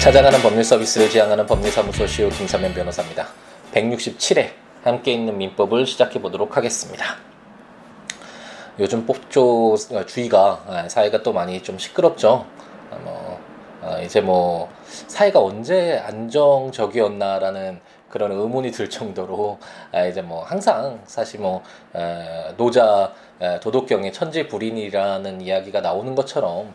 찾아가는 법률 서비스를 지향하는 법률사무소 시우 김사면 변호사입니다. 167회 함께 있는 민법을 시작해 보도록 하겠습니다. 요즘 법조 주의가 아, 사회가 또 많이 좀 시끄럽죠. 아, 뭐 아, 이제 뭐 사회가 언제 안정적이었나라는 그런 의문이 들 정도로 이제 뭐 항상 사실 뭐 노자 도덕경의 천지 불인이라는 이야기가 나오는 것처럼 어,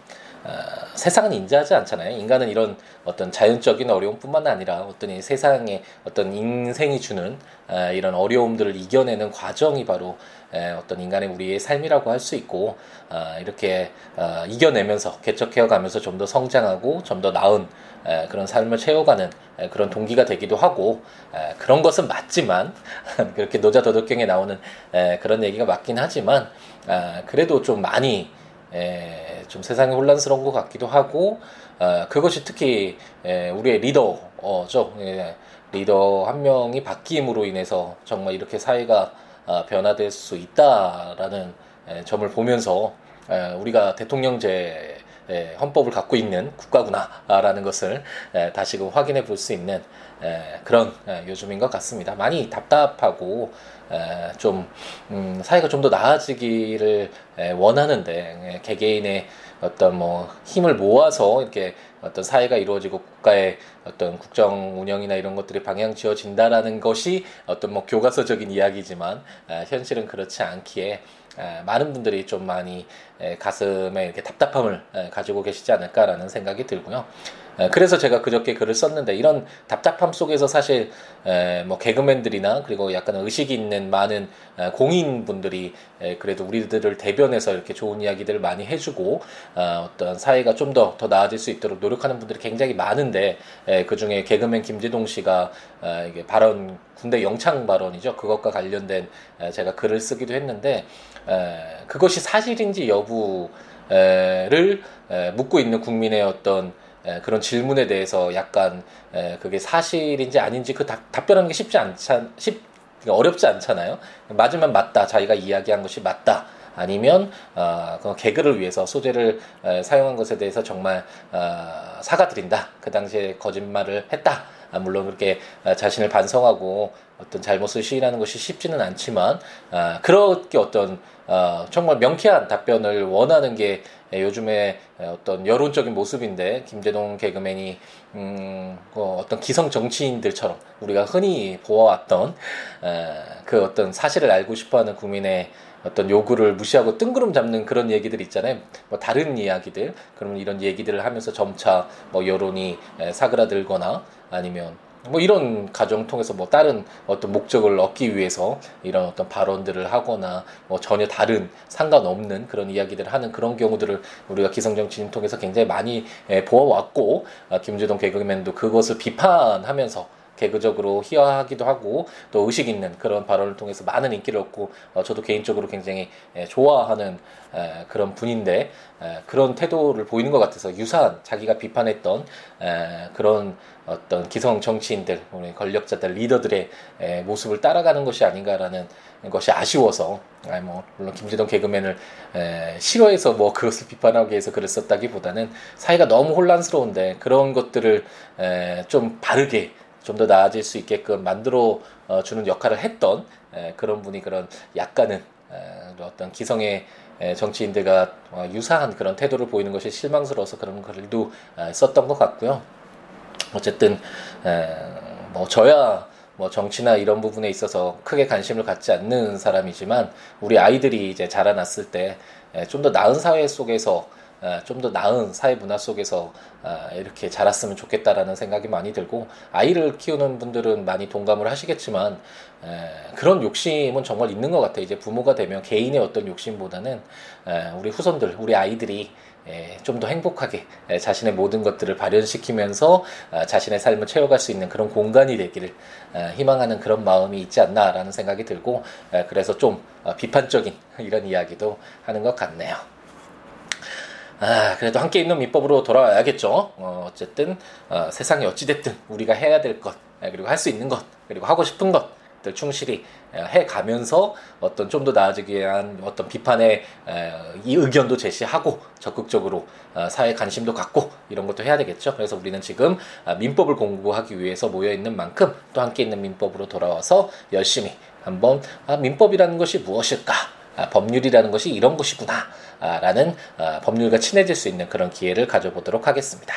세상은 인자하지 않잖아요. 인간은 이런 어떤 자연적인 어려움뿐만 아니라 어떤 이 세상의 어떤 인생이 주는 어, 이런 어려움들을 이겨내는 과정이 바로 에, 어떤 인간의 우리의 삶이라고 할 수 있고 어, 이렇게 어, 이겨내면서 개척해가면서 좀 더 성장하고 좀 더 나은 에, 그런 삶을 채워가는 에, 그런 동기가 되기도 하고 에, 그런 것은 맞지만 그렇게 노자 도덕경에 나오는 에, 그런 얘기가 맞긴 하지만 아, 그래도 좀 많이 에, 좀 세상이 혼란스러운 것 같기도 하고 어, 그것이 특히 에, 우리의 리더죠. 예, 리더 한 명이 바뀜으로 인해서 정말 이렇게 사회가 어, 변화될 수 있다라는 에, 점을 보면서 에, 우리가 대통령제 에, 헌법을 갖고 있는 국가구나라는 것을 에, 다시금 확인해 볼 수 있는 에, 그런 에, 요즘인 것 같습니다. 많이 답답하고 에, 좀 음, 사회가 좀 더 나아지기를 에, 원하는데 에, 개개인의 어떤 뭐 힘을 모아서 이렇게 어떤 사회가 이루어지고 국가의 어떤 국정 운영이나 이런 것들이 방향 지어진다라는 것이 어떤 뭐 교과서적인 이야기지만 에, 현실은 그렇지 않기에 에, 많은 분들이 좀 많이 에, 가슴에 이렇게 답답함을 에, 가지고 계시지 않을까라는 생각이 들고요. 그래서 제가 그저께 글을 썼는데 이런 답답함 속에서 사실 뭐 개그맨들이나 그리고 약간 의식이 있는 많은 공인분들이 그래도 우리들을 대변해서 이렇게 좋은 이야기들을 많이 해주고 어, 어떤 사회가 좀 더 더 나아질 수 있도록 노력하는 분들이 굉장히 많은데 그 중에 개그맨 김재동 씨가 어, 이게 발언 군대 영창 발언이죠. 그것과 관련된 제가 글을 쓰기도 했는데 그것이 사실인지 여부를 묻고 있는 국민의 어떤 그런 질문에 대해서 약간 그게 사실인지 아닌지 그 답, 답변하는 게 쉽지 않잖 쉽 어렵지 않잖아요. 맞으면 맞다. 자기가 이야기한 것이 맞다. 아니면 어, 그 개그를 위해서 소재를 에, 사용한 것에 대해서 정말 어, 사과드린다. 그 당시에 거짓말을 했다. 아, 물론 그렇게 어, 자신을 반성하고 어떤 잘못을 시인하는 것이 쉽지는 않지만 아, 그렇게 어떤 어, 정말 명쾌한 답변을 원하는 게 요즘에 어떤 여론적인 모습인데 김재동 개그맨이 음, 어, 어떤 기성 정치인들처럼 우리가 흔히 보아왔던 에, 그 어떤 사실을 알고 싶어하는 국민의 어떤 요구를 무시하고 뜬구름 잡는 그런 얘기들 있잖아요. 뭐 다른 이야기들 그러면 이런 얘기들을 하면서 점차 뭐 여론이 사그라들거나 아니면 뭐 이런 과정 통해서 뭐 다른 어떤 목적을 얻기 위해서 이런 어떤 발언들을 하거나 뭐 전혀 다른 상관없는 그런 이야기들을 하는 그런 경우들을 우리가 기성정치인 통해서 굉장히 많이 보아왔고 아, 김재동 개그맨도 그것을 비판하면서 개그적으로 희화하기도 하고 또 의식 있는 그런 발언을 통해서 많은 인기를 얻고 어, 저도 개인적으로 굉장히 에, 좋아하는 에, 그런 분인데 에, 그런 태도를 보이는 것 같아서 유사한 자기가 비판했던 에, 그런 어떤 기성 정치인들, 우리 권력자들, 리더들의 에, 모습을 따라가는 것이 아닌가라는 것이 아쉬워서, 아, 뭐 물론 김재동 개그맨을 에, 싫어해서 뭐 그것을 비판하기 위해서 글을 썼다기보다는 사회가 너무 혼란스러운데 그런 것들을 에, 좀 바르게 좀 더 나아질 수 있게끔 만들어 어, 주는 역할을 했던 그런 분이 그런 약간은 어떤 기성의 정치인들과 어, 유사한 그런 태도를 보이는 것이 실망스러워서 그런 글도 썼던 것 같고요. 어쨌든 뭐 저야 뭐 정치나 이런 부분에 있어서 크게 관심을 갖지 않는 사람이지만 우리 아이들이 이제 자라났을 때 좀 더 나은 사회 속에서 어, 좀 더 나은 사회 문화 속에서 어, 이렇게 자랐으면 좋겠다라는 생각이 많이 들고 아이를 키우는 분들은 많이 동감을 하시겠지만 그런 욕심은 정말 있는 것 같아요. 이제 부모가 되면 개인의 어떤 욕심보다는 우리 후손들, 우리 아이들이 좀 더 행복하게 자신의 모든 것들을 발현시키면서 어, 자신의 삶을 채워갈 수 있는 그런 공간이 되기를 희망하는 그런 마음이 있지 않나라는 생각이 들고 그래서 좀 비판적인 이런 이야기도 하는 것 같네요. 아, 그래도 함께 있는 민법으로 돌아와야겠죠. 어, 어쨌든 어, 세상이 어찌됐든 우리가 해야 될 것, 아, 그리고 할 수 있는 것, 그리고 하고 싶은 것 것들 충실히 해 가면서 어떤 좀 더 나아지기 위한 어떤 비판의 이 의견도 제시하고 적극적으로 어, 사회 관심도 갖고 이런 것도 해야 되겠죠. 그래서 우리는 지금 아, 민법을 공부하기 위해서 모여 있는 만큼 또 함께 있는 민법으로 돌아와서 열심히 한번 아, 민법이라는 것이 무엇일까? 아, 법률이라는 것이 이런 것이구나. 라는 법률과 친해질 수 있는 그런 기회를 가져보도록 하겠습니다.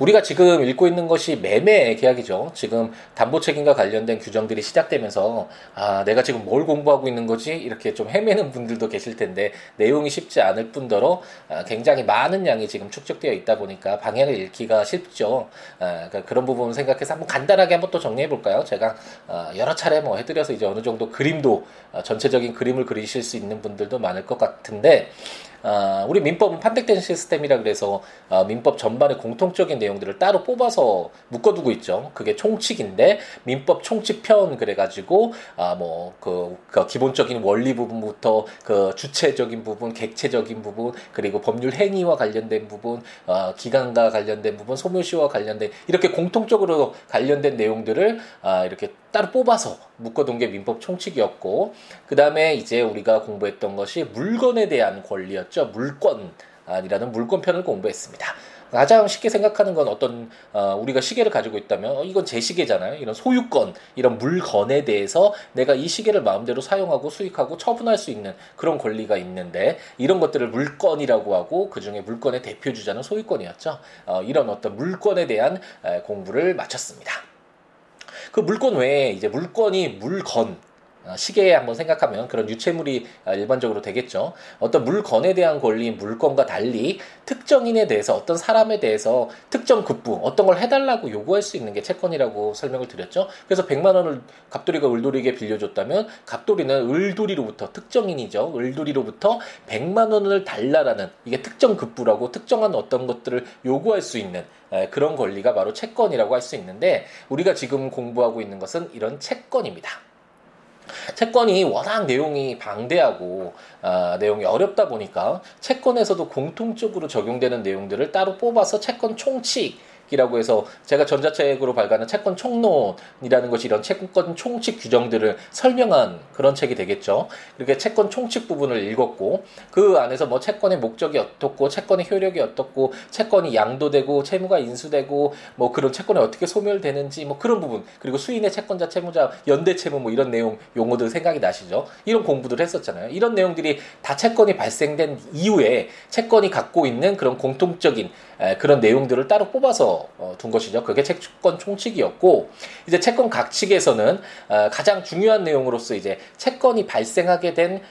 우리가 지금 읽고 있는 것이 매매 계약이죠. 지금 담보 책임과 관련된 규정들이 시작되면서 아, 내가 지금 뭘 공부하고 있는 거지? 이렇게 좀 헤매는 분들도 계실 텐데 내용이 쉽지 않을 뿐더러 아, 굉장히 많은 양이 지금 축적되어 있다 보니까 방향을 잃기가 쉽죠. 아, 그러니까 그런 부분 생각해서 한번 간단하게 한번 또 정리해 볼까요? 제가 아, 여러 차례 뭐 해드려서 이제 어느 정도 그림도 아, 전체적인 그림을 그리실 수 있는 분들도 많을 것 같은데 아, 우리 민법은 판택된 시스템이라 그래서 아, 민법 전반의 공통적인 내용들을 따로 뽑아서 묶어두고 있죠. 그게 총칙인데 민법 총칙편 그래가지고 아, 뭐그 그 기본적인 원리 부분부터 그 주체적인 부분, 객체적인 부분, 그리고 법률 행위와 관련된 부분, 어, 기간과 관련된 부분, 소멸시와 관련된 이렇게 공통적으로 관련된 내용들을 아, 이렇게 따로 뽑아서 묶어둔 게 민법 총칙이었고 그 다음에 이제 우리가 공부했던 것이 물건에 대한 권리였죠. 물건이라는 물건편을 공부했습니다. 가장 쉽게 생각하는 건 어떤 어, 우리가 시계를 가지고 있다면 어, 이건 제 시계잖아요. 이런 소유권, 이런 물건에 대해서 내가 이 시계를 마음대로 사용하고 수익하고 처분할 수 있는 그런 권리가 있는데 이런 것들을 물건이라고 하고 그 중에 물건의 대표 주자는 소유권이었죠. 어, 이런 어떤 물건에 대한 에, 공부를 마쳤습니다. 그 물건 외에 이제 물건이 물건 어, 시계에 한번 생각하면 그런 유체물이 어, 일반적으로 되겠죠. 어떤 물건에 대한 권리인 물건과 달리 특정인에 대해서 어떤 사람에 대해서 특정 급부 어떤 걸 해달라고 요구할 수 있는 게 채권이라고 설명을 드렸죠. 그래서 100만 원을 갑돌이가 을돌이에게 빌려줬다면 갑돌이는 을돌이로부터 특정인이죠. 을돌이로부터 100만 원을 달라라는 이게 특정 급부라고 특정한 어떤 것들을 요구할 수 있는 그런 권리가 바로 채권이라고 할 수 있는데 우리가 지금 공부하고 있는 것은 이런 채권입니다. 채권이 워낙 내용이 방대하고 아, 내용이 어렵다 보니까 채권에서도 공통적으로 적용되는 내용들을 따로 뽑아서 채권 총칙 이라고 해서 제가 전자책으로 발간한 채권 총론이라는 것이 이런 채권 총칙 규정들을 설명한 그런 책이 되겠죠. 그렇게 채권 총칙 부분을 읽었고 그 안에서 뭐 채권의 목적이 어떻고 채권의 효력이 어떻고 채권이 양도되고 채무가 인수되고 뭐 그런 채권이 어떻게 소멸되는지 뭐 그런 부분 그리고 수인의 채권자 채무자 연대 채무 뭐 이런 내용 용어들 생각이 나시죠. 이런 공부들 했었잖아요. 이런 내용들이 다 채권이 발생된 이후에 채권이 갖고 있는 그런 공통적인 그런 내용들을 따로 뽑아서 어, 둔 것이죠. 그게 채권 총칙이었고 이제 채권 각칙에서는 어, 가장 중요한 내용으로서 이제 채권이 발생하게 된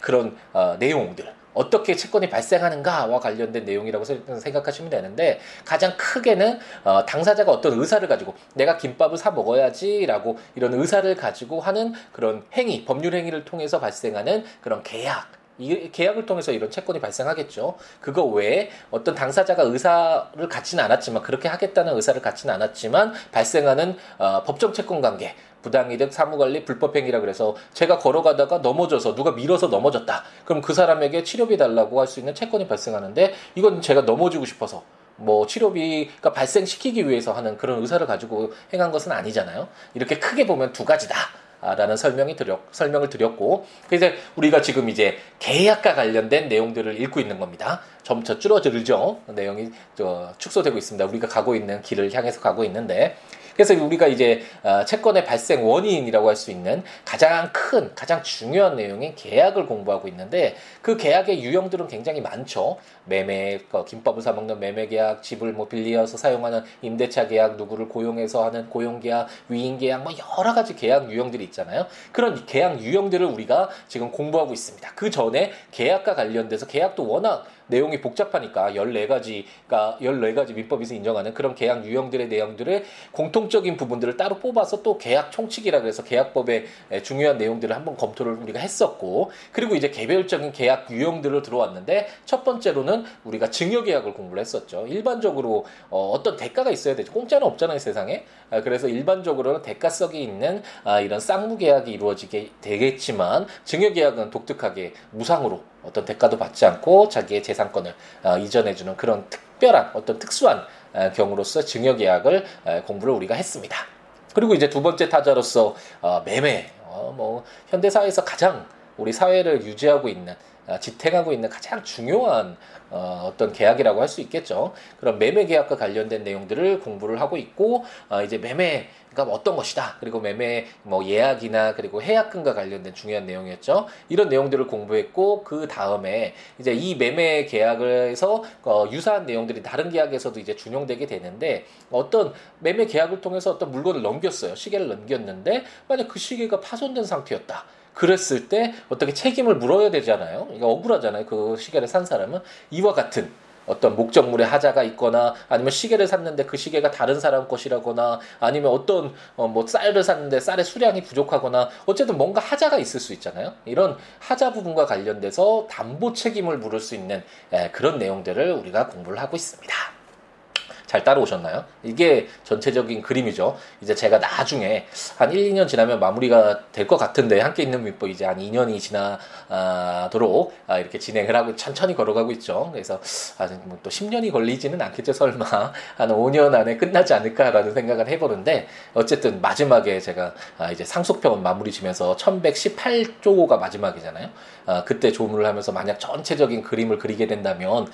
그런 어, 내용들 어떻게 채권이 발생하는가와 관련된 내용이라고 생각하시면 되는데 가장 크게는 어, 당사자가 어떤 의사를 가지고 내가 김밥을 사 먹어야지라고 이런 의사를 가지고 하는 그런 행위 법률 행위를 통해서 발생하는 그런 계약 이 계약을 통해서 이런 채권이 발생하겠죠. 그거 외에 어떤 당사자가 의사를 갖지는 않았지만 그렇게 하겠다는 의사를 갖지는 않았지만 발생하는 어, 법정 채권 관계 부당이득, 사무관리, 불법행위라 그래서 제가 걸어가다가 넘어져서 누가 밀어서 넘어졌다. 그럼 그 사람에게 치료비 달라고 할 수 있는 채권이 발생하는데 이건 제가 넘어지고 싶어서 뭐 치료비가 발생시키기 위해서 하는 그런 의사를 가지고 행한 것은 아니잖아요. 이렇게 크게 보면 두 가지다. 라는 설명이 드렸, 설명을 드렸고, 그래서 우리가 지금 이제 계약과 관련된 내용들을 읽고 있는 겁니다. 점차 줄어들죠. 내용이 축소되고 있습니다. 우리가 가고 있는 길을 향해서 가고 있는데, 그래서 우리가 이제 어, 채권의 발생 원인이라고 할 수 있는 가장 큰, 가장 중요한 내용인 계약을 공부하고 있는데 그 계약의 유형들은 굉장히 많죠. 매매, 그 김밥을 사 먹는 매매 계약, 집을 뭐 빌리어서 사용하는 임대차 계약, 누구를 고용해서 하는 고용 계약, 위임 계약, 뭐 여러 가지 계약 유형들이 있잖아요. 그런 계약 유형들을 우리가 지금 공부하고 있습니다. 그 전에 계약과 관련돼서 계약도 워낙 내용이 복잡하니까 14가지가 14가지 민법에서 인정하는 그런 계약 유형들의 내용들을 공통적인 부분들을 따로 뽑아서 또 계약 총칙이라 그래서 계약법의 중요한 내용들을 한번 검토를 우리가 했었고 그리고 이제 개별적인 계약 유형들을 들어왔는데 첫 번째로는 우리가 증여 계약을 공부를 했었죠. 일반적으로 어, 떤 대가가 있어야 되죠. 공짜는 없잖아요, 세상에. 아, 그래서 일반적으로는 대가성이 있는 아, 이런 쌍무 계약이 이루어지게 되겠지만 증여 계약은 독특하게 무상으로 어떤 대가도 받지 않고 자기의 재산권을 어, 이전해주는 그런 특별한 어떤 특수한 어, 경우로서 증여 계약을 어, 공부를 우리가 했습니다. 그리고 이제 두 번째 타자로서 어, 매매, 어, 뭐 현대 사회에서 가장 우리 사회를 유지하고 있는 아, 지탱하고 있는 가장 중요한 어, 어떤 계약이라고 할 수 있겠죠. 그런 매매 계약과 관련된 내용들을 공부를 하고 있고 어, 이제 매매 가 어떤 것이다. 그리고 매매 뭐 예약이나 그리고 해약금과 관련된 중요한 내용이었죠. 이런 내용들을 공부했고 그 다음에 이제 이 매매 계약에서 어, 유사한 내용들이 다른 계약에서도 이제 준용되게 되는데 어떤 매매 계약을 통해서 어떤 물건을 넘겼어요. 시계를 넘겼는데 만약 그 시계가 파손된 상태였다. 그랬을 때 어떻게 책임을 물어야 되잖아요. 이거 억울하잖아요. 그 시계를 산 사람은 이와 같은 어떤 목적물에 하자가 있거나 아니면 시계를 샀는데 그 시계가 다른 사람 것이라거나 아니면 어떤 어 뭐 쌀을 샀는데 쌀의 수량이 부족하거나 어쨌든 뭔가 하자가 있을 수 있잖아요. 이런 하자 부분과 관련돼서 담보 책임을 물을 수 있는 예, 그런 내용들을 우리가 공부를 하고 있습니다. 잘 따라오셨나요? 이게 전체적인 그림이죠. 이제 제가 나중에 한 1, 2년 지나면 마무리가 될 것 같은데 함께 있는 민법 이제 한 2년이 지나도록 아, 이렇게 진행을 하고 천천히 걸어가고 있죠. 그래서 아직 뭐또 10년이 걸리지는 않겠죠. 설마 한 5년 안에 끝나지 않을까라는 생각을 해보는데 어쨌든 마지막에 제가 아, 이제 상속편 마무리 지면서 1118조가 마지막이잖아요. 아, 그때 조문을 하면서 만약 전체적인 그림을 그리게 된다면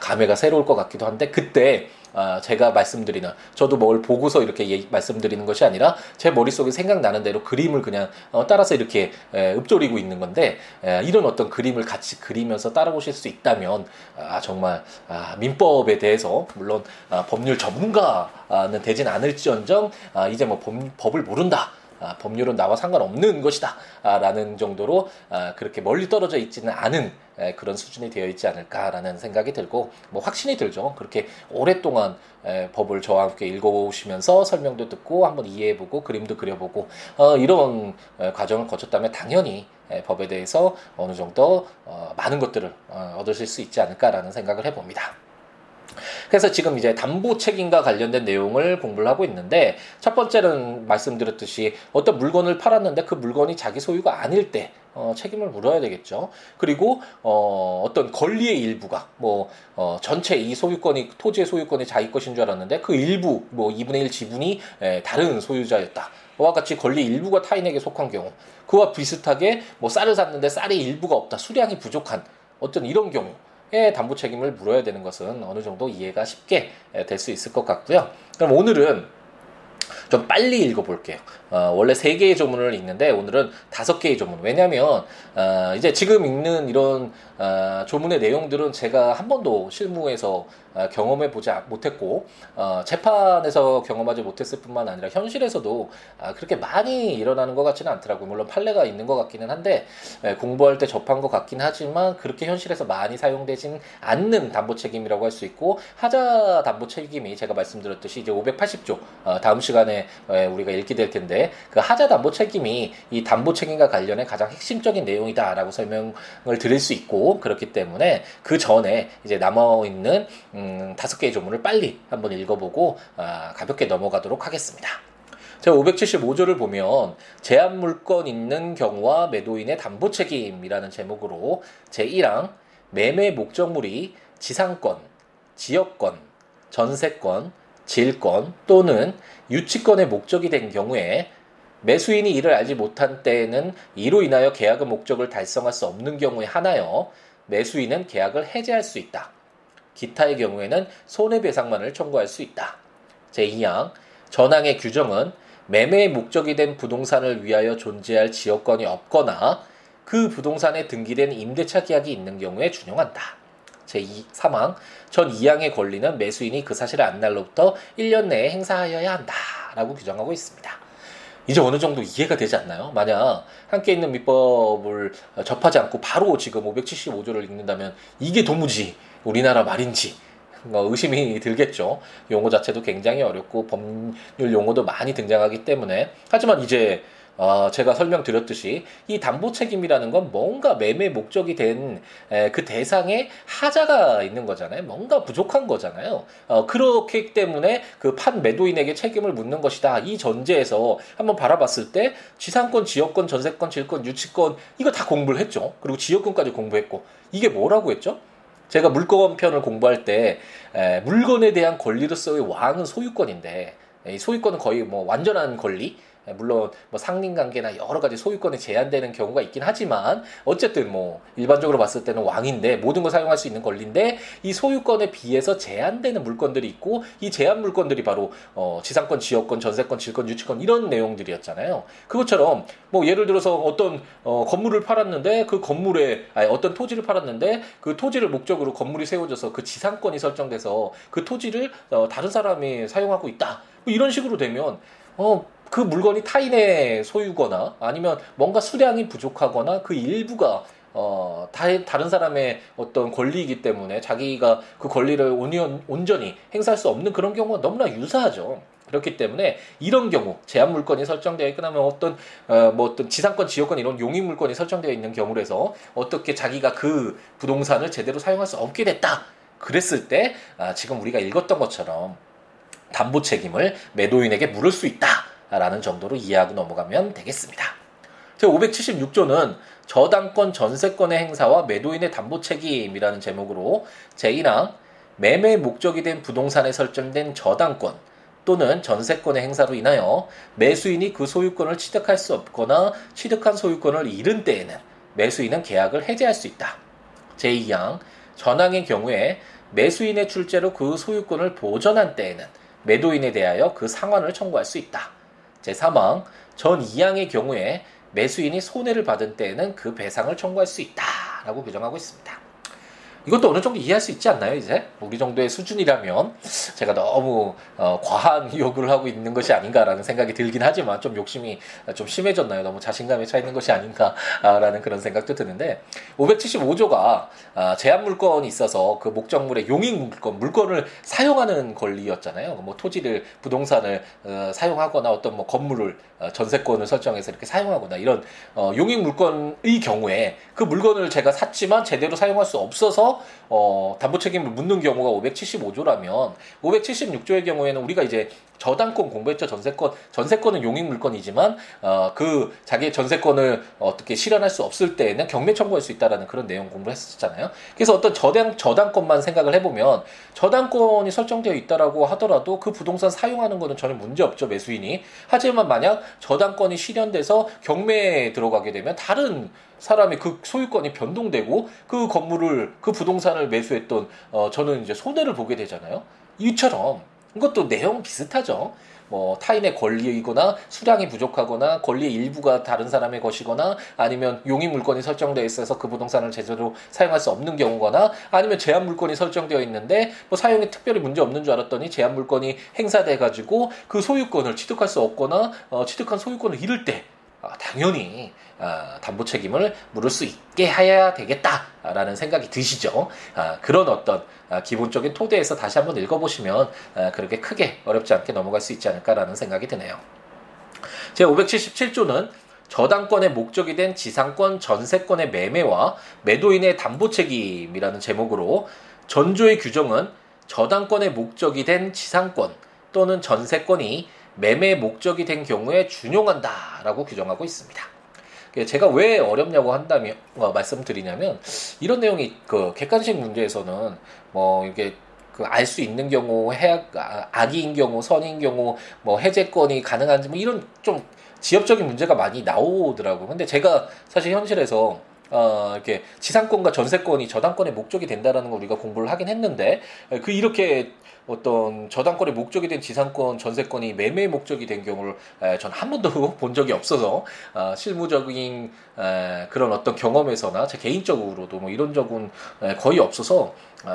감회가 새로울 것 같기도 한데 그때 아, 제가 말씀드리는 저도 뭘 보고서 이렇게 예, 말씀드리는 것이 아니라 제 머릿속에 생각나는 대로 그림을 그냥 어, 따라서 이렇게 에, 읊조리고 있는 건데 에, 이런 어떤 그림을 같이 그리면서 따라보실 수 있다면 아, 정말 아, 민법에 대해서 물론 아, 법률 전문가는 되진 않을지언정 아, 이제 뭐 법, 법을 모른다. 아, 법률은 나와 상관없는 것이다. 아, 라는 정도로 아, 그렇게 멀리 떨어져 있지는 않은 에, 그런 수준이 되어 있지 않을까라는 생각이 들고 뭐 확신이 들죠. 그렇게 오랫동안 에, 법을 저와 함께 읽어오시면서 설명도 듣고 한번 이해해보고 그림도 그려보고 어, 이런 에, 과정을 거쳤다면 당연히 에, 법에 대해서 어느 정도 어, 많은 것들을 어, 얻으실 수 있지 않을까라는 생각을 해봅니다. 그래서 지금 이제 담보 책임과 관련된 내용을 공부를 하고 있는데 첫 번째는 말씀드렸듯이 어떤 물건을 팔았는데 그 물건이 자기 소유가 아닐 때 어, 책임을 물어야 되겠죠. 그리고 어, 어떤 권리의 일부가 뭐 어, 전체 이 소유권이 토지의 소유권이 자기 것인 줄 알았는데 그 일부 뭐 2분의 1 지분이 에, 다른 소유자였다. 와 같이 권리 일부가 타인에게 속한 경우 그와 비슷하게 뭐 쌀을 샀는데 쌀의 일부가 없다. 수량이 부족한 어떤 이런 경우 의 담보 책임을 물어야 되는 것은 어느 정도 이해가 쉽게 될 수 있을 것 같고요. 그럼 오늘은 좀 빨리 읽어볼게요. 어, 원래 세 개의 조문을 읽는데 오늘은 다섯 개의 조문. 왜냐하면 어, 이제 지금 읽는 이런 어, 조문의 내용들은 제가 한 번도 실무에서 어, 경험해 보지 못했고 어, 재판에서 경험하지 못했을 뿐만 아니라 현실에서도 아, 그렇게 많이 일어나는 것 같지는 않더라고요. 물론 판례가 있는 것 같기는 한데 에, 공부할 때 접한 것 같긴 하지만 그렇게 현실에서 많이 사용되진 않는 담보 책임이라고 할 수 있고 하자 담보 책임이 제가 말씀드렸듯이 이제 580조 어, 다음 시간에 에, 우리가 읽게 될 텐데 그 하자 담보 책임이 이 담보 책임과 관련해 가장 핵심적인 내용이다라고 설명을 드릴 수 있고 그렇기 때문에 그 전에 이제 남아 있는 음, 다섯 개의 조문을 빨리 한번 읽어보고 아, 가볍게 넘어가도록 하겠습니다. 제가 575조를 보면 제한 물건 있는 경우와 매도인의 담보 책임이라는 제목으로 제 1항 매매 목적물이 지상권, 지역권, 전세권, 질권 또는 유치권의 목적이 된 경우에 매수인이 이를 알지 못한 때에는 이로 인하여 계약의 목적을 달성할 수 없는 경우에 하나여 매수인은 계약을 해제할 수 있다. 기타의 경우에는 손해배상만을 청구할 수 있다. 제2항 전항의 규정은 매매의 목적이 된 부동산을 위하여 존재할 지역권이 없거나 그 부동산에 등기된 임대차 계약이 있는 경우에 준용한다. 제2, 3항 전 2항의 권리는 매수인이 그 사실을 안 날로부터 1년 내에 행사하여야 한다. 라고 규정하고 있습니다. 이제 어느 정도 이해가 되지 않나요? 만약 함께 있는 민법을 접하지 않고 바로 지금 575조를 읽는다면 이게 도무지 우리나라 말인지 어, 의심이 들겠죠. 용어 자체도 굉장히 어렵고 법률 용어도 많이 등장하기 때문에 하지만 이제 어, 제가 설명드렸듯이 이 담보 책임이라는 건 뭔가 매매 목적이 된 그 대상에 하자가 있는 거잖아요. 뭔가 부족한 거잖아요. 어, 그렇기 때문에 그 판 매도인에게 책임을 묻는 것이다. 이 전제에서 한번 바라봤을 때 지상권, 지역권, 전세권, 질권, 유치권 이거 다 공부를 했죠. 그리고 지역권까지 공부했고 이게 뭐라고 했죠? 제가 물건 편을 공부할 때 에, 물건에 대한 권리로서의 왕은 소유권인데 소유권은 거의 뭐 완전한 권리 예, 물론 뭐 상린 관계나 여러 가지 소유권이 제한되는 경우가 있긴 하지만 어쨌든 뭐 일반적으로 봤을 때는 왕인데 모든 걸 사용할 수 있는 권리인데 이 소유권에 비해서 제한되는 물건들이 있고 이 제한 물건들이 바로 어 지상권, 지역권, 전세권, 질권, 유치권 이런 내용들이었잖아요. 그것처럼 뭐 예를 들어서 어떤 어 건물을 팔았는데 그 건물에 아니 어떤 토지를 팔았는데 그 토지를 목적으로 건물이 세워져서 그 지상권이 설정돼서 그 토지를 어 다른 사람이 사용하고 있다. 뭐 이런 식으로 되면 어 그 물건이 타인의 소유거나 아니면 뭔가 수량이 부족하거나 그 일부가 어, 다, 다른 사람의 어떤 권리이기 때문에 자기가 그 권리를 온전, 온전히 행사할 수 없는 그런 경우가 너무나 유사하죠. 그렇기 때문에 이런 경우 제한 물건이 설정되어 있거나 뭐 어떤 어, 뭐 어떤 지상권, 지역권 이런 용익 물건이 설정되어 있는 경우에서 어떻게 자기가 그 부동산을 제대로 사용할 수 없게 됐다. 그랬을 때 아, 지금 우리가 읽었던 것처럼 담보 책임을 매도인에게 물을 수 있다. 라는 정도로 이해하고 넘어가면 되겠습니다. 제576조는 저당권 전세권의 행사와 매도인의 담보 책임이라는 제목으로 제1항 매매 목적이 된 부동산에 설정된 저당권 또는 전세권의 행사로 인하여 매수인이 그 소유권을 취득할 수 없거나 취득한 소유권을 잃은 때에는 매수인은 계약을 해지할 수 있다. 제2항 전항의 경우에 매수인의 출제로 그 소유권을 보전한 때에는 매도인에 대하여 그 상환을 청구할 수 있다. 제3항 전 2항의 경우에 매수인이 손해를 받은 때에는 그 배상을 청구할 수 있다라고 규정하고 있습니다. 이것도 어느 정도 이해할 수 있지 않나요, 이제? 우리 정도의 수준이라면 제가 너무 어, 과한 요구를 하고 있는 것이 아닌가라는 생각이 들긴 하지만 좀 욕심이 좀 심해졌나요? 너무 자신감에 차 있는 것이 아닌가라는 그런 생각도 드는데 575조가 아, 제한 물건이 있어서 그 목적물의 용익 물건, 물건을 사용하는 권리였잖아요. 뭐 토지를 부동산을 어, 사용하거나 어떤 뭐 건물을 어, 전세권을 설정해서 이렇게 사용하거나 이런 어, 용익 물건의 경우에 그 물건을 제가 샀지만 제대로 사용할 수 없어서 어, 담보 책임을 묻는 경우가 575조라면 576조의 경우에는 우리가 이제 저당권 공부했죠 전세권 전세권은 용익 물건이지만 어, 그 자기의 전세권을 어떻게 실현할 수 없을 때에는 경매 청구할 수 있다라는 그런 내용 공부했었잖아요. 그래서 어떤 저당 저당권만 생각을 해 보면 저당권이 설정되어 있다라고 하더라도 그 부동산 사용하는 거는 전혀 문제 없죠 매수인이. 하지만 만약 저당권이 실현돼서 경매에 들어가게 되면 다른 사람이 그 소유권이 변동되고 그 건물을 그 부동산을 매수했던 어 저는 이제 손해를 보게 되잖아요. 이처럼 이것도 내용 비슷하죠. 뭐 타인의 권리이거나 수량이 부족하거나 권리의 일부가 다른 사람의 것이거나 아니면 용의 물건이 설정되어 있어서 그 부동산을 제대로 사용할 수 없는 경우거나 아니면 제한 물건이 설정되어 있는데 뭐 사용에 특별히 문제 없는 줄 알았더니 제한 물건이 행사돼 가지고 그 소유권을 취득할 수 없거나 어, 취득한 소유권을 잃을 때 아, 당연히 아, 담보 책임을 물을 수 있게 해야 되겠다라는 생각이 드시죠. 아, 그런 어떤 기본적인 토대에서 다시 한번 읽어보시면 그렇게 크게 어렵지 않게 넘어갈 수 있지 않을까라는 생각이 드네요. 제 577조는 저당권의 목적이 된 지상권 전세권의 매매와 매도인의 담보 책임이라는 제목으로 전조의 규정은 저당권의 목적이 된 지상권 또는 전세권이 매매 목적이 된 경우에 준용한다라고 규정하고 있습니다. 제가 왜 어렵냐고 한다면 어, 말씀드리냐면 이런 내용이 그 객관식 문제에서는 뭐 이게 그 알 수 있는 경우 해약 아, 악의인 경우 선인 경우 뭐 해제권이 가능한지 뭐 이런 좀 지엽적인 문제가 많이 나오더라고요. 근데 제가 사실 현실에서 어, 이렇게 지상권과 전세권이 저당권의 목적이 된다라는 걸 우리가 공부를 하긴 했는데 그 이렇게 어떤 저당권의 목적이 된 지상권, 전세권이 매매 목적이 된 경우를 전 한 번도 본 적이 없어서 어, 실무적인 에, 그런 어떤 경험에서나 제 개인적으로도 뭐 이런 적은 에, 거의 없어서 에,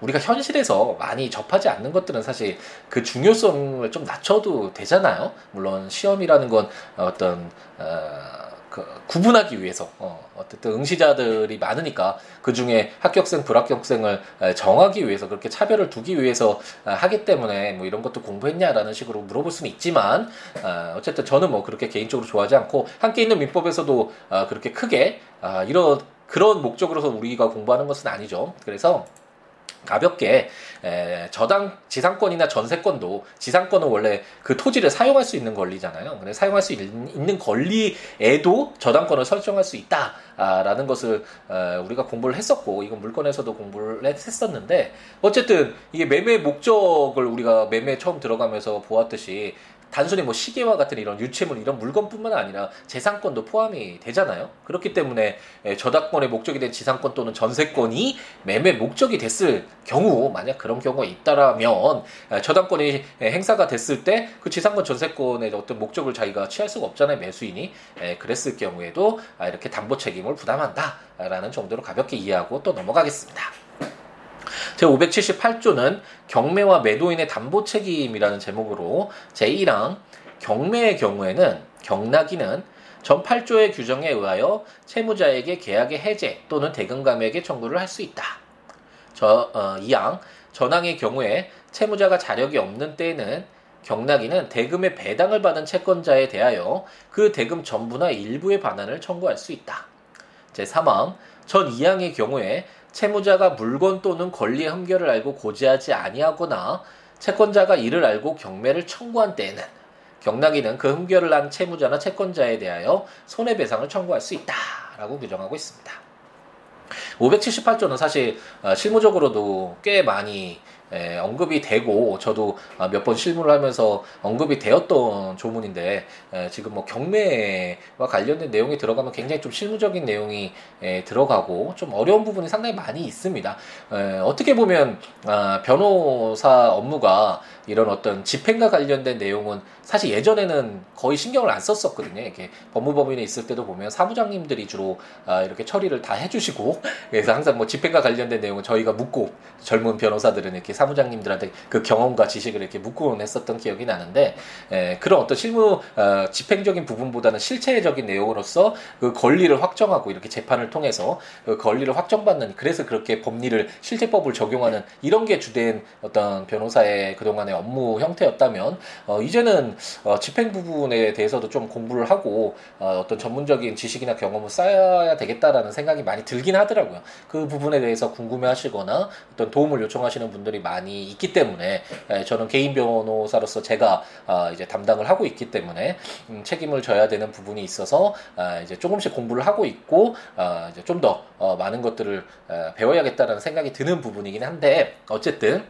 우리가 현실에서 많이 접하지 않는 것들은 사실 그 중요성을 좀 낮춰도 되잖아요. 물론 시험이라는 건 어떤 어, 그 구분하기 위해서 어, 어쨌든 응시자들이 많으니까 그 중에 합격생 불합격생을 정하기 위해서 그렇게 차별을 두기 위해서 하기 때문에 뭐 이런 것도 공부했냐라는 식으로 물어볼 수는 있지만 어, 어쨌든 저는 뭐 그렇게 개인적으로 좋아하지 않고 함께 있는 민법에서도 어, 그렇게 크게 아, 이런 그런 목적으로서 우리가 공부하는 것은 아니죠. 그래서 가볍게 에, 저당 지상권이나 전세권도 지상권은 원래 그 토지를 사용할 수 있는 권리잖아요. 근데 사용할 수 있 는 권리에도 저당권을 설정할 수 있다라는 것을 에, 우리가 공부를 했었고 이건 물건에서도 공부를 했었는데 어쨌든 이게 매매 목적을 우리가 매매 처음 들어가면서 보았듯이 단순히 뭐 시계와 같은 이런 유체물 이런 물건뿐만 아니라 재산권도 포함이 되잖아요. 그렇기 때문에 저작권의 목적이 된 지상권 또는 전세권이 매매 목적이 됐을 경우 만약 그런 경우가 있다라면 저당권이 행사가 됐을 때 그 지상권 전세권의 어떤 목적을 자기가 취할 수가 없잖아요. 매수인이 그랬을 경우에도 아, 이렇게 담보 책임을 부담한다라는 정도로 가볍게 이해하고 또 넘어가겠습니다. 제578조는 경매와 매도인의 담보 책임이라는 제목으로 제1항 경매의 경우에는 경락인은 전 8조의 규정에 의하여 채무자에게 계약의 해제 또는 대금 감액의 청구를 할 수 있다. 저 어, 2항 전항의 경우에 채무자가 자력이 없는 때에는 경락인은 대금의 배당을 받은 채권자에 대하여 그 대금 전부나 일부의 반환을 청구할 수 있다. 제3항 전 2항의 경우에 채무자가 물건 또는 권리의 흠결을 알고 고지하지 아니하거나 채권자가 이를 알고 경매를 청구한 때에는 경락인은 그 흠결을 한 채무자나 채권자에 대하여 손해배상을 청구할 수 있다라고 규정하고 있습니다. 578조는 사실 어, 실무적으로도 꽤 많이 예, 언급이 되고 저도 아, 몇번 실무를 하면서 언급이 되었던 조문인데 예, 지금 뭐 경매와 관련된 내용이 들어가면 굉장히 좀 실무적인 내용이 예, 들어가고 좀 어려운 부분이 상당히 많이 있습니다. 예, 어떻게 보면 아, 변호사 업무가 이런 어떤 집행과 관련된 내용은 사실 예전에는 거의 신경을 안 썼었거든요. 이렇게 법무법인에 있을 때도 보면 사무장님들이 주로 아, 이렇게 처리를 다 해주시고 그래서 항상 뭐 집행과 관련된 내용은 저희가 묻고 젊은 변호사들은 이렇게 사무장님들한테 그 경험과 지식을 이렇게 묻곤 했었던 기억이 나는데 에, 그런 어떤 실무 어, 집행적인 부분보다는 실체적인 내용으로서 그 권리를 확정하고 이렇게 재판을 통해서 그 권리를 확정받는 그래서 그렇게 법리를 실제법을 적용하는 이런 게 주된 어떤 변호사의 그동안의 업무 형태였다면 어, 이제는 어, 집행 부분에 대해서도 좀 공부를 하고 어, 어떤 전문적인 지식이나 경험을 쌓아야 되겠다라는 생각이 많이 들긴 하더라고요. 그 부분에 대해서 궁금해하시거나 어떤 도움을 요청하시는 분들이 많이 있기 때문에 에, 저는 개인 변호사로서 제가 어, 이제 담당을 하고 있기 때문에 음, 책임을 져야 되는 부분이 있어서 어, 이제 조금씩 공부를 하고 있고 어, 이제 좀더 어, 많은 것들을 어, 배워야겠다는 생각이 드는 부분이긴 한데 어쨌든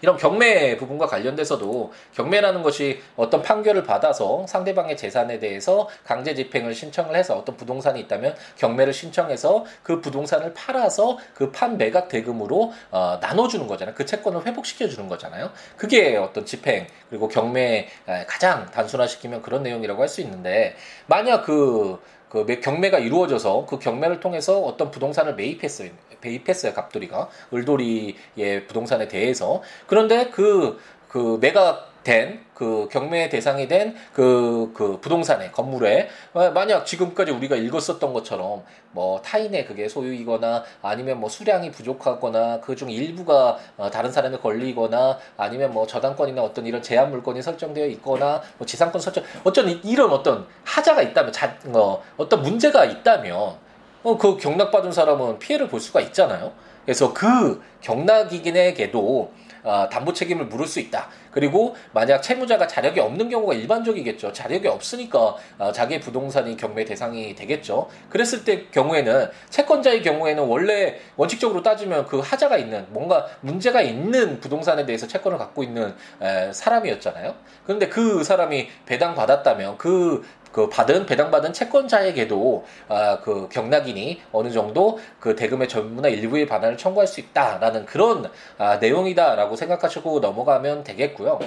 이런 경매 부분과 관련돼서도 경매라는 것이 어떤 판결을 받아서 상대방의 재산에 대해서 강제 집행을 신청을 해서 어떤 부동산이 있다면 경매를 신청해서 그 부동산을 팔아서 그 판 매각 대금으로 어, 나눠주는 거잖아요. 그 채권을 회복시켜 주는 거잖아요. 그게 어떤 집행 그리고 경매 가장 단순화시키면 그런 내용이라고 할 수 있는데 만약 그 그 경매가 이루어져서 그 경매를 통해서 어떤 부동산을 매입했어요. 매입했어요. 갑돌이가 을돌이의 부동산에 대해서. 그런데 그, 그 매각 된 그 경매 대상이 된그그 부동산의 건물에 만약 지금까지 우리가 읽었었던 것처럼 뭐 타인의 그게 소유이거나 아니면 뭐 수량이 부족하거나 그 중 일부가 어 다른 사람에 걸리거나 아니면 뭐 저당권이나 어떤 이런 제한 물건이 설정되어 있거나 뭐 지상권 설정 어쩐 이런 어떤 하자가 있다면 자, 어, 어떤 문제가 있다면 어, 그 경락받은 사람은 피해를 볼 수가 있잖아요. 그래서 그 경락이긴에게도 어, 담보 책임을 물을 수 있다. 그리고 만약 채무자가 자력이 없는 경우가 일반적이겠죠. 자력이 없으니까 어, 자기의 부동산이 경매 대상이 되겠죠. 그랬을 때 경우에는 채권자의 경우에는 원래 원칙적으로 따지면 그 하자가 있는 뭔가 문제가 있는 부동산에 대해서 채권을 갖고 있는 에, 사람이었잖아요. 그런데 그 사람이 배당 받았다면 그 그 받은 배당받은 채권자에게도 아, 그 경락인이 어느 정도 그 대금의 전부나 일부의 반환을 청구할 수 있다라는 그런 아, 내용이다라고 생각하시고 넘어가면 되겠고요.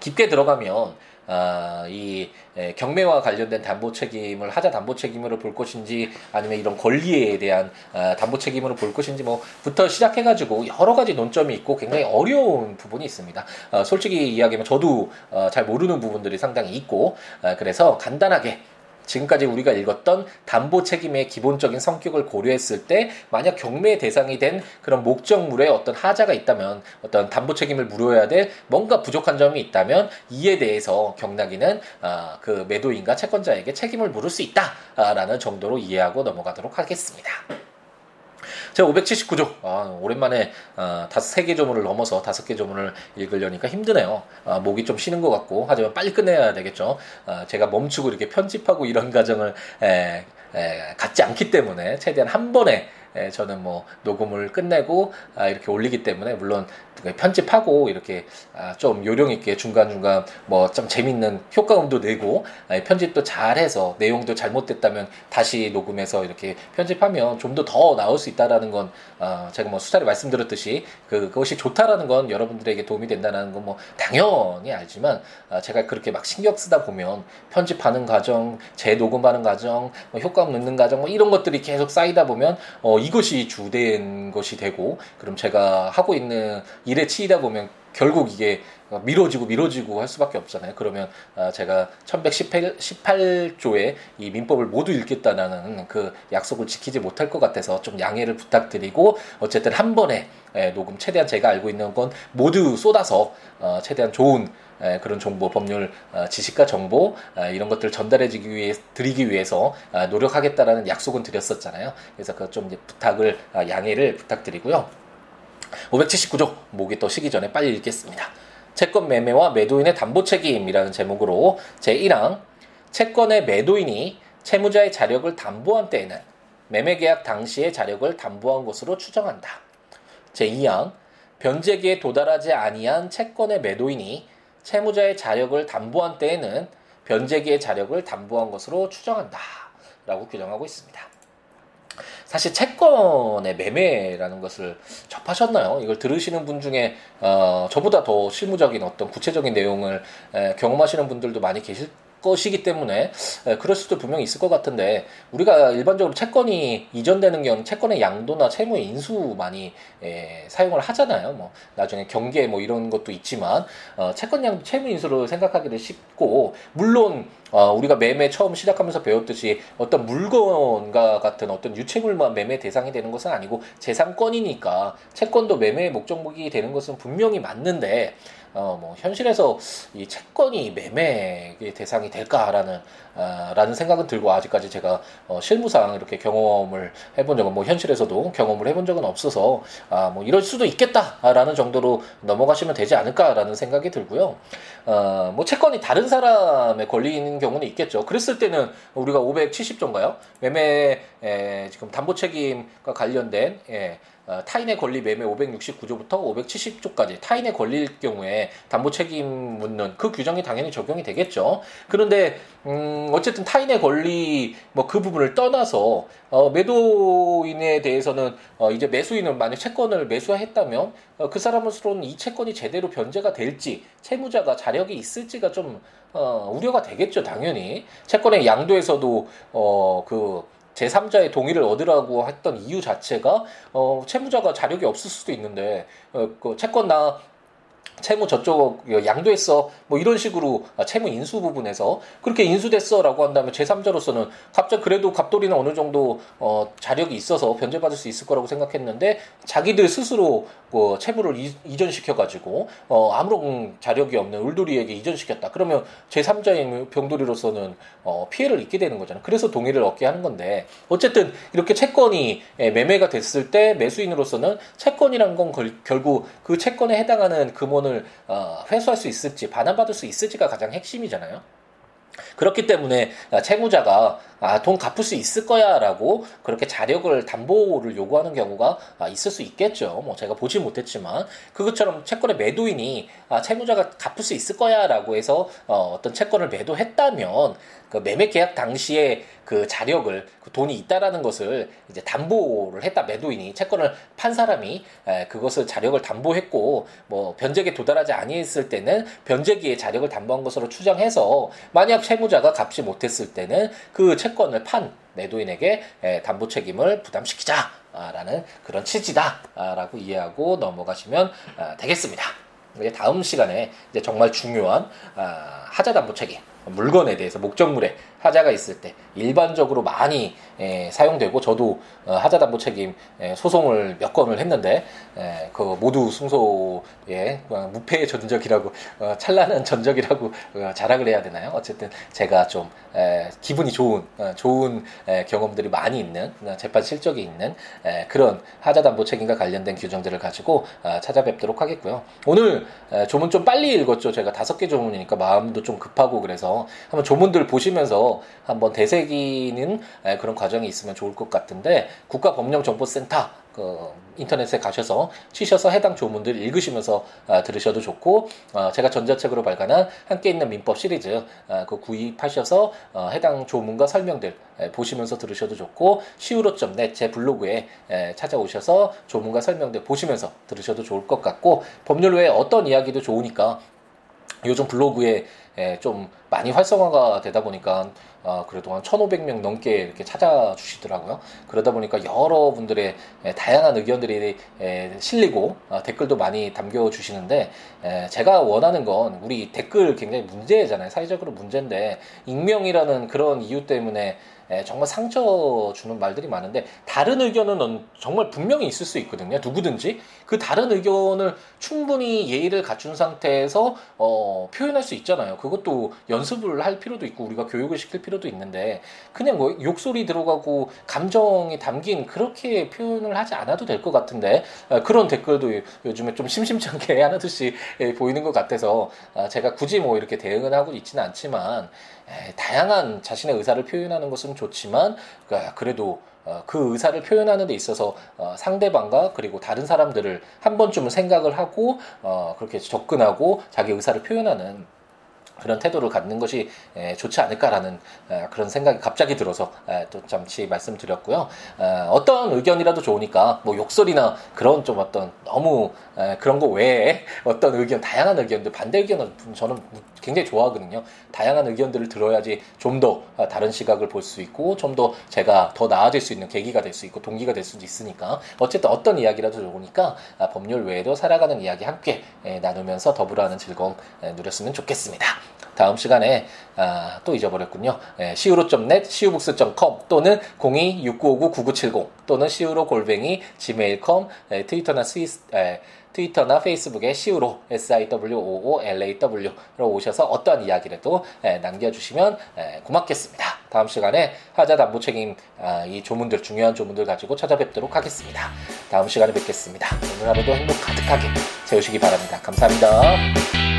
깊게 들어가면 아, 이 경매와 관련된 담보 책임을 하자 담보 책임으로 볼 것인지 아니면 이런 권리에 대한 아, 담보 책임으로 볼 것인지 뭐부터 시작해가지고 여러 가지 논점이 있고 굉장히 어려운 부분이 있습니다. 아, 솔직히 이야기하면 저도 어, 잘 모르는 부분들이 상당히 있고 아, 그래서 간단하게 지금까지 우리가 읽었던 담보 책임의 기본적인 성격을 고려했을 때 만약 경매 대상이 된 그런 목적물에 어떤 하자가 있다면 어떤 담보 책임을 물어야 될 뭔가 부족한 점이 있다면 이에 대해서 경락이는 아, 그 매도인과 채권자에게 책임을 물을 수 있다라는 정도로 이해하고 넘어가도록 하겠습니다. 제가 579조 아, 오랜만에 아, 다섯 세개 조문을 넘어서 다섯 개 조문을 읽으려니까 힘드네요. 아, 목이 좀 쉬는 것 같고 하지만 빨리 끝내야 되겠죠. 아, 제가 멈추고 이렇게 편집하고 이런 과정을 에, 에, 갖지 않기 때문에 최대한 한 번에 에, 저는 뭐 녹음을 끝내고 아, 이렇게 올리기 때문에 물론 편집하고 이렇게 아, 좀 요령 있게 중간 중간 뭐 좀 재밌는 효과음도 내고 아, 편집도 잘해서 내용도 잘못됐다면 다시 녹음해서 이렇게 편집하면 좀 더 더 나올 수 있다라는 건 어, 제가 뭐 수차례 말씀드렸듯이 그, 그것이 좋다라는 건 여러분들에게 도움이 된다는 건 뭐 당연히 알지만 아, 제가 그렇게 막 신경 쓰다 보면 편집하는 과정, 재녹음하는 과정, 뭐 효과음 넣는 과정 뭐 이런 것들이 계속 쌓이다 보면 어, 이것이 주된 것이 되고 그럼 제가 하고 있는 일에 치이다 보면 결국 이게 미뤄지고 미뤄지고 할 수밖에 없잖아요. 그러면 아, 제가 1118조의 이 민법을 모두 읽겠다는 그 약속을 지키지 못할 것 같아서 좀 양해를 부탁드리고 어쨌든 한 번에 예, 녹음 최대한 제가 알고 있는 건 모두 쏟아서 어, 최대한 좋은 예, 그런 정보, 법률 어, 지식과 정보 아, 이런 것들을 전달해 위해 드리기 위해서 아, 노력하겠다라는 약속은 드렸었잖아요. 그래서 그 좀 부탁을 양해를 부탁드리고요. 579조 목이 또 쉬기 전에 빨리 읽겠습니다. 채권 매매와 매도인의 담보 책임이라는 제목으로 제1항 채권의 매도인이 채무자의 자력을 담보한 때에는 매매계약 당시의 자력을 담보한 것으로 추정한다. 제2항 변제기에 도달하지 아니한 채권의 매도인이 채무자의 자력을 담보한 때에는 변제기의 자력을 담보한 것으로 추정한다. 라고 규정하고 있습니다. 사실 채권의 매매라는 것을 접하셨나요? 이걸 들으시는 분 중에 어, 저보다 더 실무적인 어떤 구체적인 내용을 에, 경험하시는 분들도 많이 계실 것이기 때문에 그럴 수도 분명히 있을 것 같은데 우리가 일반적으로 채권이 이전되는 경우는 채권의 양도나 채무의 인수 많이 에, 사용을 하잖아요. 뭐 나중에 경계 뭐 이런 것도 있지만 어, 채권 양도 채무 인수를 생각하기를 쉽고 물론 어, 우리가 매매 처음 시작하면서 배웠듯이 어떤 물건과 같은 어떤 유체물만 매매 대상이 되는 것은 아니고 재산권이니까 채권도 매매의 목적목이 되는 것은 분명히 맞는데 어, 뭐, 현실에서 이 채권이 매매의 대상이 될까라는, 아, 라는 생각은 들고 아직까지 제가, 어, 실무상 이렇게 경험을 해본 적은, 뭐, 현실에서도 경험을 해본 적은 없어서, 아, 뭐, 이럴 수도 있겠다라는 정도로 넘어가시면 되지 않을까라는 생각이 들고요. 어, 뭐, 채권이 다른 사람의 권리인 경우는 있겠죠. 그랬을 때는 우리가 570조인가요? 매매, 에, 지금 담보 책임과 관련된, 예, 어, 타인의 권리 매매 569조부터 570조까지 타인의 권리일 경우에 담보 책임 묻는 그 규정이 당연히 적용이 되겠죠. 그런데 음 어쨌든 타인의 권리 뭐 그 부분을 떠나서 어 매도인에 대해서는 어 이제 매수인은 만약 채권을 매수했다면 어 그 사람으로서는 이 채권이 제대로 변제가 될지 채무자가 자력이 있을지가 좀 어, 우려가 되겠죠, 당연히. 채권의 양도에서도, 어, 그, 제3자의 동의를 얻으라고 했던 이유 자체가 어, 채무자가 자력이 없을 수도 있는데 어, 그 채권 나 채무 저쪽 양도했어. 뭐 이런 식으로 아, 채무 인수 부분에서 그렇게 인수됐어라고 한다면 제3자로서는 갑자기 그래도 갑돌이는 어느 정도 어 자력이 있어서 변제받을 수 있을 거라고 생각했는데 자기들 스스로 그 채무를 이, 전시켜 가지고 어 아무런 자력이 없는 울돌이에게 이전시켰다. 그러면 제3자인 병돌이로서는 어 피해를 입게 되는 거잖아요 그래서 동의를 얻게 하는 건데 어쨌든 이렇게 채권이 예, 매매가 됐을 때 매수인으로서는 채권이란 건 결국 그 채권에 해당하는 금원 돈을 어, 회수할 수 있을지 반환받을 수 있을지가 가장 핵심이잖아요. 그렇기 때문에 아, 채무자가 아, 돈 갚을 수 있을 거야 라고 그렇게 자력을 담보를 요구하는 경우가 아, 있을 수 있겠죠. 뭐 제가 보지 못했지만 그것처럼 채권의 매도인이 아, 채무자가 갚을 수 있을 거야 라고 해서 어, 어떤 채권을 매도했다면 그 매매 계약 당시에 그 자력을 그 돈이 있다라는 것을 이제 담보를 했다 매도인이 채권을 판 사람이 에, 그것을 자력을 담보했고 뭐 변제기에 도달하지 아니했을 때는 변제기에 자력을 담보한 것으로 추정해서 만약 채무자가 갚지 못했을 때는 그 채권을 판 매도인에게 에, 담보 책임을 부담시키자라는 그런 취지다라고 이해하고 넘어가시면 아, 되겠습니다. 다음 시간에 이제 정말 중요한 아, 하자 담보 책임 물건에 대해서 목적물에 하자가 있을 때 일반적으로 많이 에, 사용되고 저도 어, 하자 담보 책임 에, 소송을 몇 건을 했는데 에, 그 모두 승소의 어, 무패의 전적이라고 어, 찬란한 전적이라고 어, 자랑을 해야 되나요? 어쨌든 제가 좀 에, 기분이 좋은 어, 좋은 에, 경험들이 많이 있는 어, 재판 실적이 있는 에, 그런 하자 담보 책임과 관련된 규정들을 가지고 어, 찾아뵙도록 하겠고요. 오늘 에, 조문 좀 빨리 읽었죠. 제가 다섯 개 조문이니까 마음도 좀 급하고 그래서 한번 조문들 보시면서 한번 되새기는 에, 그런 과정이 있으면 좋을 것 같은데 국가법령정보센터 그 인터넷에 가셔서 치셔서 해당 조문들 읽으시면서 아, 들으셔도 좋고 어, 제가 전자책으로 발간한 함께 있는 민법 시리즈 아, 그 구입하셔서 어, 해당 조문과 설명들 에, 보시면서 들으셔도 좋고 siwo.net 제 블로그에 에, 찾아오셔서 조문과 설명들 보시면서 들으셔도 좋을 것 같고 법률 외에 어떤 이야기도 좋으니까 요즘 블로그에 에, 좀 많이 활성화가 되다 보니까 어, 그래도 한 1,500명 넘게 이렇게 찾아주시더라고요. 그러다 보니까 여러분들의 에, 다양한 의견들이 에, 실리고 어, 댓글도 많이 남겨주시는데 에, 제가 원하는 건 우리 댓글 굉장히 문제잖아요. 사회적으로 문제인데 익명이라는 그런 이유 때문에 에, 정말 상처 주는 말들이 많은데 다른 의견은 정말 분명히 있을 수 있거든요. 누구든지 그 다른 의견을 충분히 예의를 갖춘 상태에서 어, 표현할 수 있잖아요. 그것도 연습을 할 필요도 있고 우리가 교육을 시킬 필요도 있는데 그냥 뭐 욕설이 들어가고 감정이 담긴 그렇게 표현을 하지 않아도 될 것 같은데 어, 그런 댓글도 요즘에 좀 심심찮게 하나둘씩 예, 보이는 것 같아서 어, 제가 굳이 뭐 이렇게 대응을 하고 있지는 않지만 에, 다양한 자신의 의사를 표현하는 것은 좋지만 그러니까 그래도 어, 그 의사를 표현하는 데 있어서 어, 상대방과 그리고 다른 사람들을 한 번쯤은 생각을 하고 어, 그렇게 접근하고 자기 의사를 표현하는 그런 태도를 갖는 것이 좋지 않을까라는 그런 생각이 갑자기 들어서 또 잠시 말씀드렸고요. 어떤 의견이라도 좋으니까 뭐 욕설이나 그런 좀 어떤 너무 그런 거 외에 어떤 의견, 다양한 의견들, 반대 의견은 저는 굉장히 좋아하거든요. 다양한 의견들을 들어야지 좀 더 다른 시각을 볼 수 있고 좀 더 제가 더 나아질 수 있는 계기가 될 수 있고 동기가 될 수도 있으니까 어쨌든 어떤 이야기라도 좋으니까 법률 외에도 살아가는 이야기 함께 나누면서 더불어하는 즐거움 누렸으면 좋겠습니다. 다음 시간에 아, 또 잊어버렸군요. 예, siwo.net, siwobooks.com 또는 026959-9970 또는 siwo 골뱅이 gmail.com 예, 트위터나 스위스 예, 트위터나 페이스북에 siwo siwoolaw로 오셔서 어떠한 이야기라도 예, 남겨주시면 예, 고맙겠습니다. 다음 시간에 하자 담보 책임 아, 이 조문들 중요한 조문들 가지고 찾아뵙도록 하겠습니다. 다음 시간에 뵙겠습니다. 오늘 하루도 행복 가득하게 채우시기 바랍니다. 감사합니다.